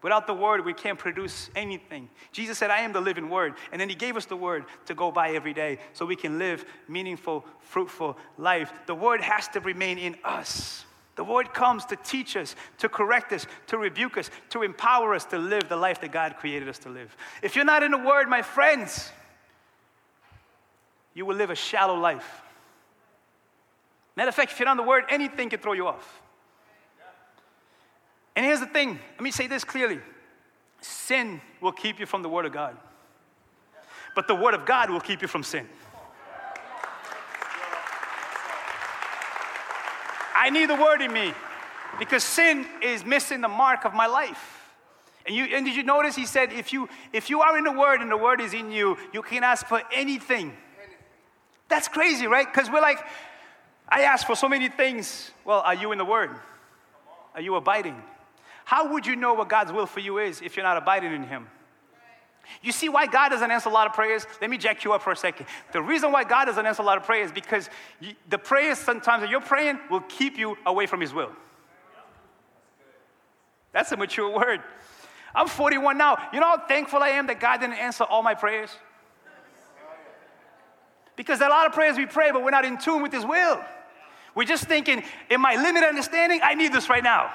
Without the word, we can't produce anything. Jesus said, I am the living word. And then he gave us the word to go by every day so we can live meaningful, fruitful life. The word has to remain in us. The word comes to teach us, to correct us, to rebuke us, to empower us to live the life that God created us to live. If you're not in the word, my friends, you will live a shallow life. Matter of fact, if you're not in the word, anything can throw you off. And here's the thing let me say this clearly sin will keep you from the Word of God, but the Word of God will keep you from sin. I need the Word in me because sin is missing the mark of my life. And, you, and did you notice he said, if you, if you are in the Word and the Word is in you, you can ask for anything. That's crazy, right? Because we're like, I ask for so many things. Well, are you in the Word? Are you abiding? How would you know what God's will for you is if you're not abiding in Him? You see why God doesn't answer a lot of prayers? Let me jack you up for a second. The reason why God doesn't answer a lot of prayers is because you, the prayers sometimes that you're praying will keep you away from His will. That's a mature word. I'm 41 now. You know how thankful I am that God didn't answer all my prayers? Because a lot of prayers we pray, but we're not in tune with His will. We're just thinking, in my limited understanding, I need this right now.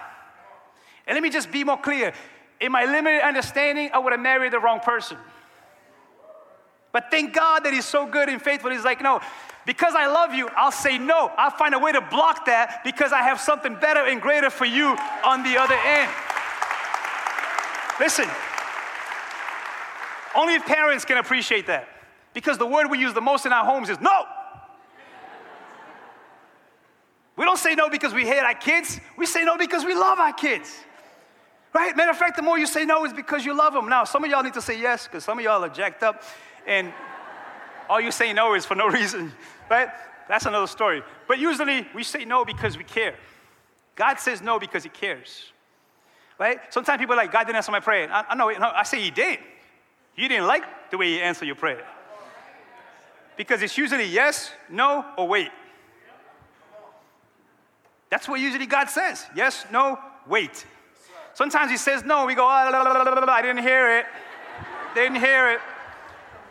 And let me just be more clear. In my limited understanding, I would have married the wrong person. But thank God that He's so good and faithful. He's like, no, because I love you, I'll say no. I'll find a way to block that because I have something better and greater for you on the other end. Listen, only parents can appreciate that because the word we use the most in our homes is no. We don't say no because we hate our kids. We say no because we love our kids. Right? Matter of fact, the more you say no is because you love them. Now, some of y'all need to say yes because some of y'all are jacked up and all you say no is for no reason. Right? That's another story. But usually we say no because we care. God says no because he cares. Right? Sometimes people are like, God didn't answer my prayer. I, I know, no, I say he did. You didn't like the way he answered your prayer. Because it's usually yes, no, or wait. That's what usually God says. Yes, no, wait. Sometimes He says no, we go, oh, I didn't hear it. Didn't hear it.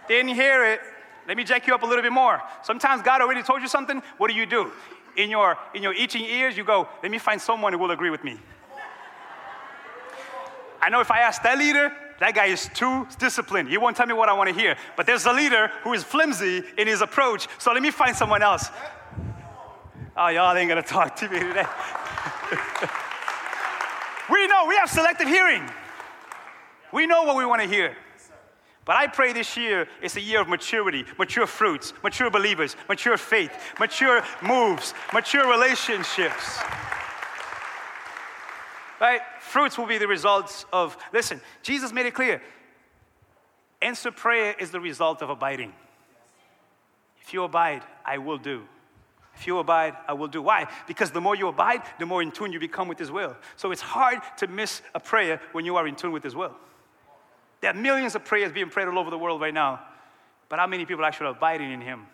Didn't hear it. Let me jack you up a little bit more. Sometimes God already told you something. What do you do? In your, in your itching ears, you go, let me find someone who will agree with me. I know if I ask that leader, that guy is too disciplined. He won't tell me what I want to hear. But there's a leader who is flimsy in his approach. So let me find someone else. Oh, y'all ain't gonna talk to me today. we know we have selective hearing. We know what we want to hear. But I pray this year is a year of maturity, mature fruits, mature believers, mature faith, mature moves, mature relationships. Right? Fruits will be the results of, listen, Jesus made it clear. Answer prayer is the result of abiding. If you abide, I will do. If you abide, I will do. Why? Because the more you abide, the more in tune you become with His will. So it's hard to miss a prayer when you are in tune with His will. There are millions of prayers being prayed all over the world right now, but how many people actually abiding in Him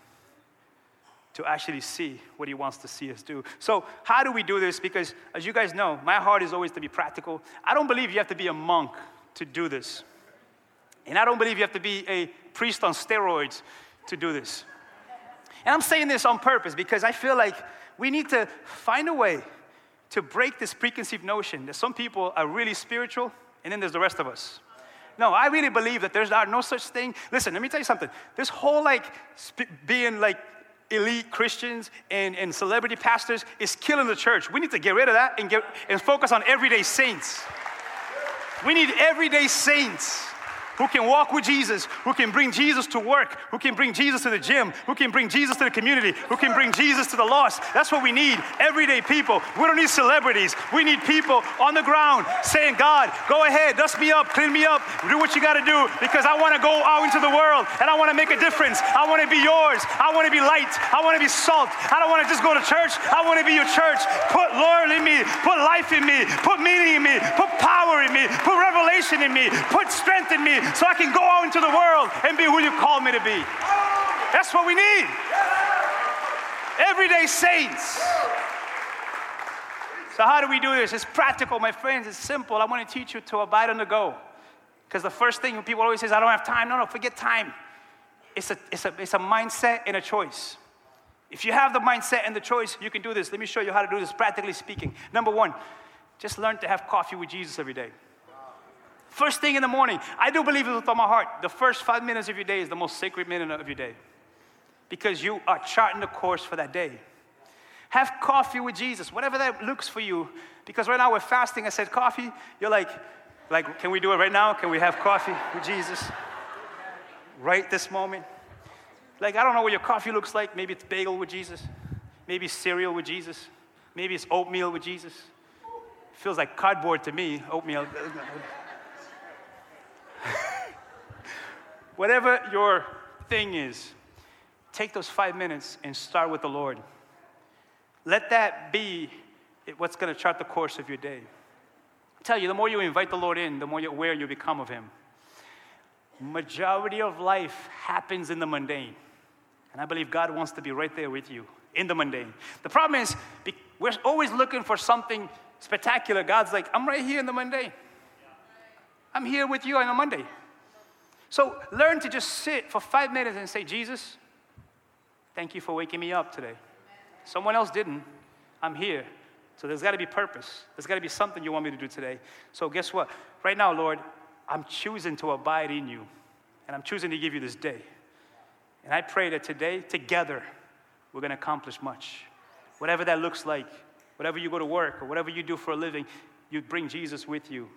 to actually see what He wants to see us do? So, how do we do this? Because, as you guys know, my heart is always to be practical. I don't believe you have to be a monk to do this. And I don't believe you have to be a priest on steroids to do this. And I'm saying this on purpose because I feel like we need to find a way to break this preconceived notion that some people are really spiritual and then there's the rest of us. No, I really believe that there's no such thing. Listen, let me tell you something. This whole like sp- being like elite Christians and, and celebrity pastors is killing the church. We need to get rid of that and, get, and focus on everyday saints. We need everyday saints who can walk with Jesus, who can bring Jesus to work, who can bring Jesus to the gym, who can bring Jesus to the community, who can bring Jesus to the lost. That's what we need everyday people. We don't need celebrities. We need people on the ground saying, God, go ahead, dust me up, clean me up, do what you got to do because I want to go out into the world and I want to make a difference. I want to be yours. I want to be light. I want to be salt. I don't want to just go to church. I want to be your church. Put Lord in me, put life in me, put meaning in me, put power in me, put revelation in me, put strength in me, so I can go out into the world and be who you called me to be. That's what we need. Everyday saints. So, how do we do this? It's practical, my friends. It's simple. I want to teach you to abide on the go. Because the first thing people always say is, I don't have time. No, no, forget time. It's a, it's, a, it's a mindset and a choice. If you have the mindset and the choice, you can do this. Let me show you how to do this practically speaking. Number one, just learn to have coffee with Jesus every day. First thing in the morning. I do believe it with all my heart. The first five minutes of your day is the most sacred minute of your day because you are charting the course for that day. Have coffee with Jesus, whatever that looks for you. Because right now we're fasting. I said coffee. You're like, Like, can we do it right now? Can we have coffee with Jesus? Right this moment? Like, I don't know what your coffee looks like. Maybe it's bagel with Jesus. Maybe cereal with Jesus. Maybe it's oatmeal with Jesus. Feels like cardboard to me, oatmeal. Whatever your thing is, take those five minutes and start with the Lord. Let that be what's going to chart the course of your day. I tell you, the more you invite the Lord in, the more aware you become of Him. Majority of life happens in the mundane. And I believe God wants to be right there with you in the mundane. The problem is, we're always looking for something spectacular. God's like, I'm right here in the mundane. I'm here with you on a Monday. So learn to just sit for five minutes and say, Jesus, thank you for waking me up today. Someone else didn't. I'm here. So there's got to be purpose. There's got to be something you want me to do today. So guess what? Right now, Lord, I'm choosing to abide in you. And I'm choosing to give you this day. And I pray that today, together, we're going to accomplish much. Whatever that looks like, whatever you go to work or whatever you do for a living, you bring Jesus with you.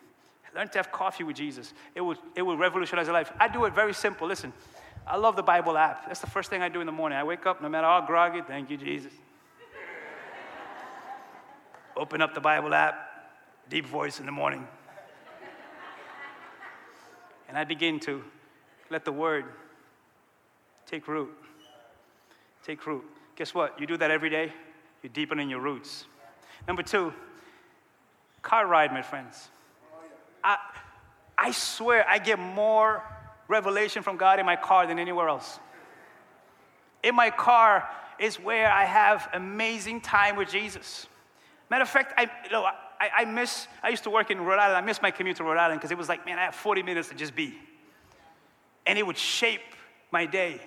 Learn to have coffee with Jesus. It will, it will revolutionize your life. I do it very simple. Listen, I love the Bible app. That's the first thing I do in the morning. I wake up, no matter how groggy, thank you, Jesus. Open up the Bible app, deep voice in the morning. and I begin to let the word take root. Take root. Guess what? You do that every day, you're deepening your roots. Number two, car ride, my friends. I, I swear I get more revelation from God in my car than anywhere else. In my car is where I have amazing time with Jesus. Matter of fact, I, you know, I, I miss, I used to work in Rhode Island. I miss my commute to Rhode Island because it was like, man, I have 40 minutes to just be. And it would shape my day.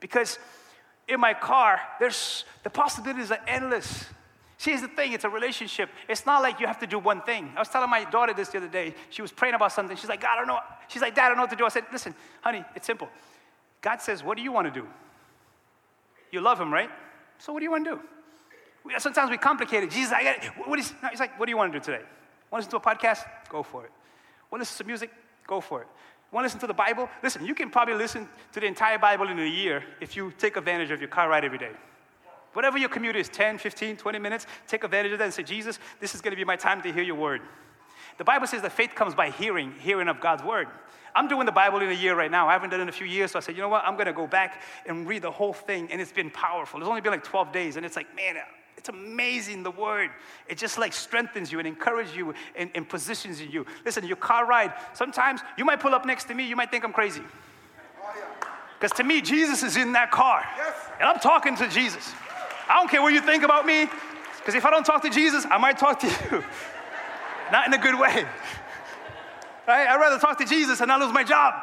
Because in my car, there's, the possibilities are endless. See, here's the thing it's a relationship. It's not like you have to do one thing. I was telling my daughter this the other day. She was praying about something. She's like, God, I don't know. She's like, Dad, I don't know what to do. I said, Listen, honey, it's simple. God says, What do you want to do? You love him, right? So what do you want to do? Sometimes we complicate it. Jesus, I got it. What is, no, he's like, What do you want to do today? Want to listen to a podcast? Go for it. Want to listen to music? Go for it. Want to listen to the Bible? Listen, you can probably listen to the entire Bible in a year if you take advantage of your car ride every day. Whatever your commute is 10, 15, 20 minutes take advantage of that and say, Jesus, this is going to be my time to hear your word. The Bible says that faith comes by hearing, hearing of God's word. I'm doing the Bible in a year right now. I haven't done it in a few years, so I said, you know what? I'm going to go back and read the whole thing, and it's been powerful. It's only been like 12 days, and it's like, man, it's amazing, the word. It just like strengthens you and encourages you and, and positions you. Listen, your car ride, sometimes you might pull up next to me, you might think I'm crazy. Because to me, Jesus is in that car. And I'm talking to Jesus. I don't care what you think about me, because if I don't talk to Jesus, I might talk to you. not in a good way. Right? I'd rather talk to Jesus and not lose my job.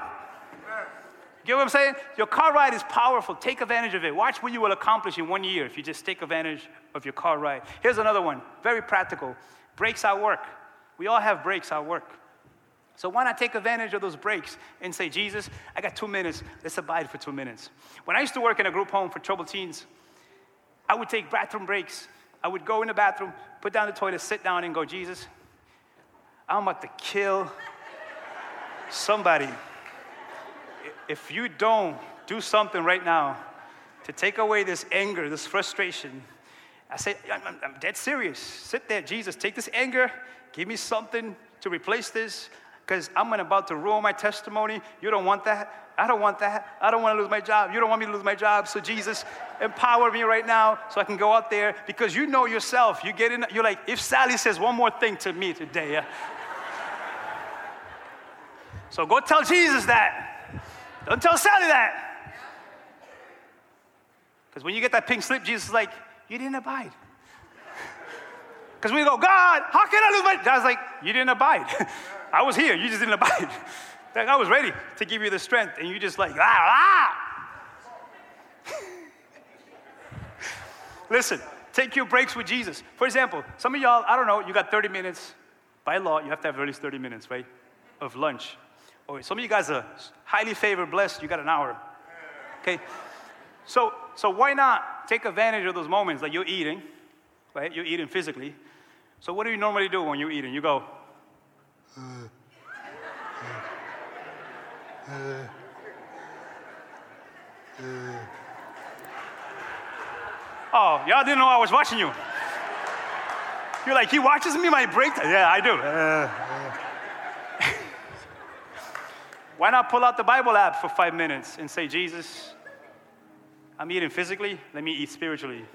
Get what I'm saying? Your car ride is powerful. Take advantage of it. Watch what you will accomplish in one year if you just take advantage of your car ride. Here's another one, very practical. Breaks at work. We all have breaks at work. So why not take advantage of those breaks and say, Jesus, I got two minutes. Let's abide for two minutes. When I used to work in a group home for troubled teens, I would take bathroom breaks. I would go in the bathroom, put down the toilet, sit down, and go, Jesus, I'm about to kill somebody. If you don't do something right now to take away this anger, this frustration, I say, I'm, I'm dead serious. Sit there, Jesus, take this anger, give me something to replace this because I'm about to ruin my testimony. You don't want that. I don't want that. I don't want to lose my job. You don't want me to lose my job. So, Jesus, empower me right now so I can go out there because you know yourself. You get in, you're like, if Sally says one more thing to me today, yeah. so go tell Jesus that. Don't tell Sally that. Because when you get that pink slip, Jesus is like, you didn't abide. Because we go, God, how can I lose my? God's like, you didn't abide. I was here, you just didn't abide. Like I was ready to give you the strength, and you just like, ah, ah. Listen, take your breaks with Jesus. For example, some of y'all, I don't know, you got 30 minutes. By law, you have to have at least 30 minutes, right? Of lunch. Or some of you guys are highly favored, blessed, you got an hour. Okay? So, so why not take advantage of those moments that you're eating, right? You're eating physically. So what do you normally do when you're eating? You go, Uh, uh. Oh, y'all didn't know I was watching you. You're like, he watches me my break. Yeah, I do. Uh, Why not pull out the Bible app for five minutes and say, Jesus, I'm eating physically, let me eat spiritually.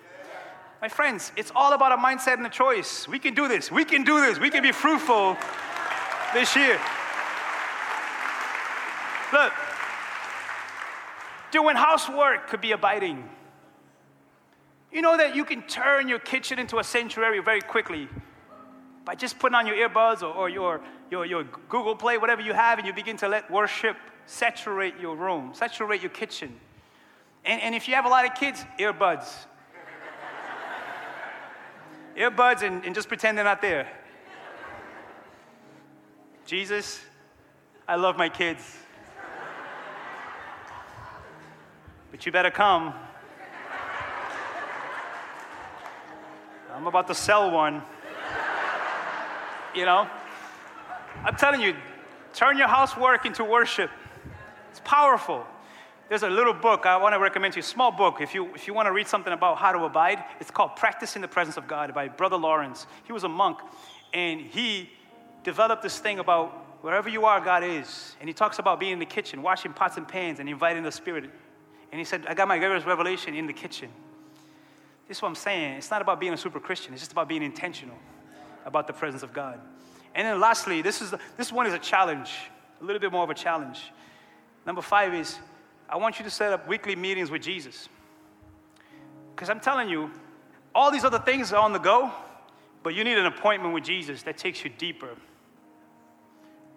My friends, it's all about a mindset and a choice. We can do this. We can do this. We can be fruitful this year. Look, doing housework could be abiding. You know that you can turn your kitchen into a sanctuary very quickly by just putting on your earbuds or, or your, your, your Google Play, whatever you have, and you begin to let worship saturate your room, saturate your kitchen. And, and if you have a lot of kids, earbuds. earbuds and, and just pretend they're not there. Jesus, I love my kids. But you better come. I'm about to sell one. You know? I'm telling you, turn your housework into worship. It's powerful. There's a little book I want to recommend to you, small book. If you, if you want to read something about how to abide, it's called Practicing the Presence of God by Brother Lawrence. He was a monk, and he developed this thing about wherever you are, God is. And he talks about being in the kitchen, washing pots and pans, and inviting the Spirit. And he said, I got my greatest revelation in the kitchen. This is what I'm saying. It's not about being a super Christian, it's just about being intentional about the presence of God. And then lastly, this, is, this one is a challenge, a little bit more of a challenge. Number five is I want you to set up weekly meetings with Jesus. Because I'm telling you, all these other things are on the go, but you need an appointment with Jesus that takes you deeper.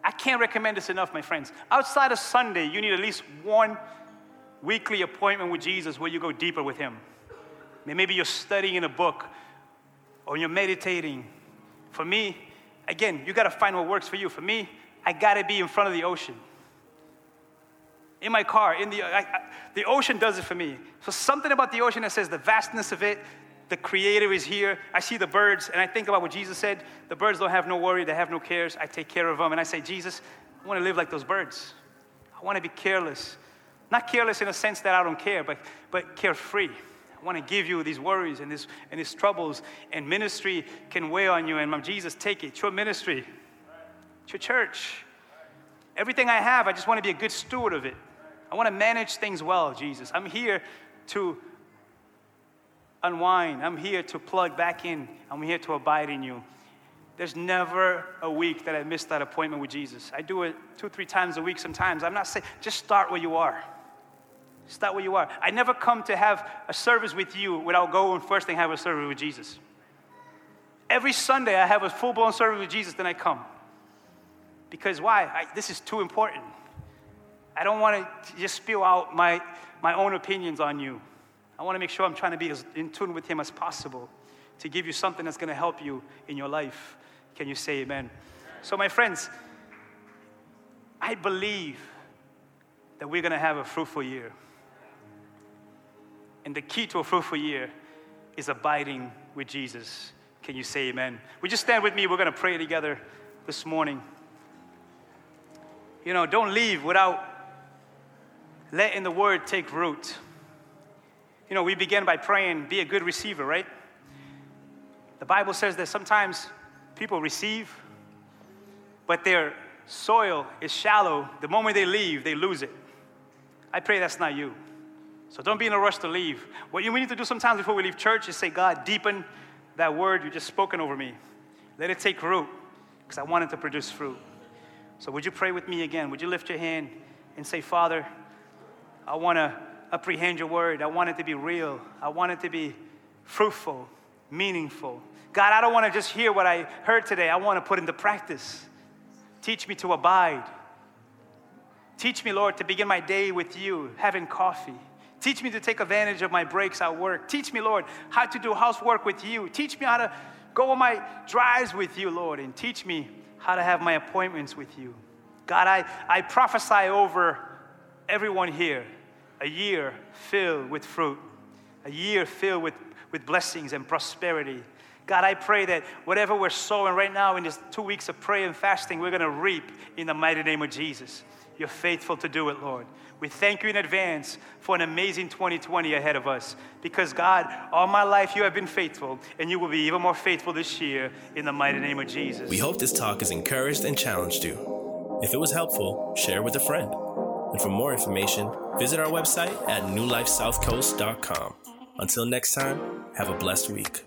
I can't recommend this enough, my friends. Outside of Sunday, you need at least one weekly appointment with Jesus where you go deeper with Him. Maybe you're studying in a book or you're meditating. For me, again, you got to find what works for you. For me, I got to be in front of the ocean. In my car, in the, I, I, the ocean does it for me. So, something about the ocean that says the vastness of it, the Creator is here. I see the birds, and I think about what Jesus said the birds don't have no worry, they have no cares. I take care of them. And I say, Jesus, I want to live like those birds. I want to be careless. Not careless in a sense that I don't care, but, but carefree. I want to give you these worries and, this, and these troubles, and ministry can weigh on you. And Jesus, take it. It's your ministry, it's your church. Everything I have, I just want to be a good steward of it. I want to manage things well, Jesus. I'm here to unwind. I'm here to plug back in. I'm here to abide in you. There's never a week that I miss that appointment with Jesus. I do it two, three times a week sometimes. I'm not saying just start where you are. Start where you are. I never come to have a service with you without going first and have a service with Jesus. Every Sunday I have a full blown service with Jesus, then I come. Because why? I, this is too important. I don't want to just spew out my, my own opinions on you. I want to make sure I'm trying to be as in tune with Him as possible to give you something that's going to help you in your life. Can you say amen? So, my friends, I believe that we're going to have a fruitful year. And the key to a fruitful year is abiding with Jesus. Can you say amen? Would you stand with me? We're going to pray together this morning. You know, don't leave without letting the word take root. You know, we begin by praying, be a good receiver, right? The Bible says that sometimes people receive, but their soil is shallow. The moment they leave, they lose it. I pray that's not you. So don't be in a rush to leave. What we need to do sometimes before we leave church is say, God, deepen that word you just spoken over me. Let it take root because I want it to produce fruit. So would you pray with me again? Would you lift your hand and say, Father, I want to apprehend your word. I want it to be real. I want it to be fruitful, meaningful. God, I don't want to just hear what I heard today. I want to put into practice. Teach me to abide. Teach me, Lord, to begin my day with you, having coffee Teach me to take advantage of my breaks at work. Teach me, Lord, how to do housework with you. Teach me how to go on my drives with you, Lord, and teach me how to have my appointments with you. God, I, I prophesy over everyone here a year filled with fruit, a year filled with, with blessings and prosperity. God, I pray that whatever we're sowing right now in these two weeks of prayer and fasting, we're going to reap in the mighty name of Jesus. You're faithful to do it, Lord. We thank you in advance for an amazing 2020 ahead of us because, God, all my life you have been faithful and you will be even more faithful this year in the mighty name of Jesus. We hope this talk has encouraged and challenged you. If it was helpful, share with a friend. And for more information, visit our website at newlifesouthcoast.com. Until next time, have a blessed week.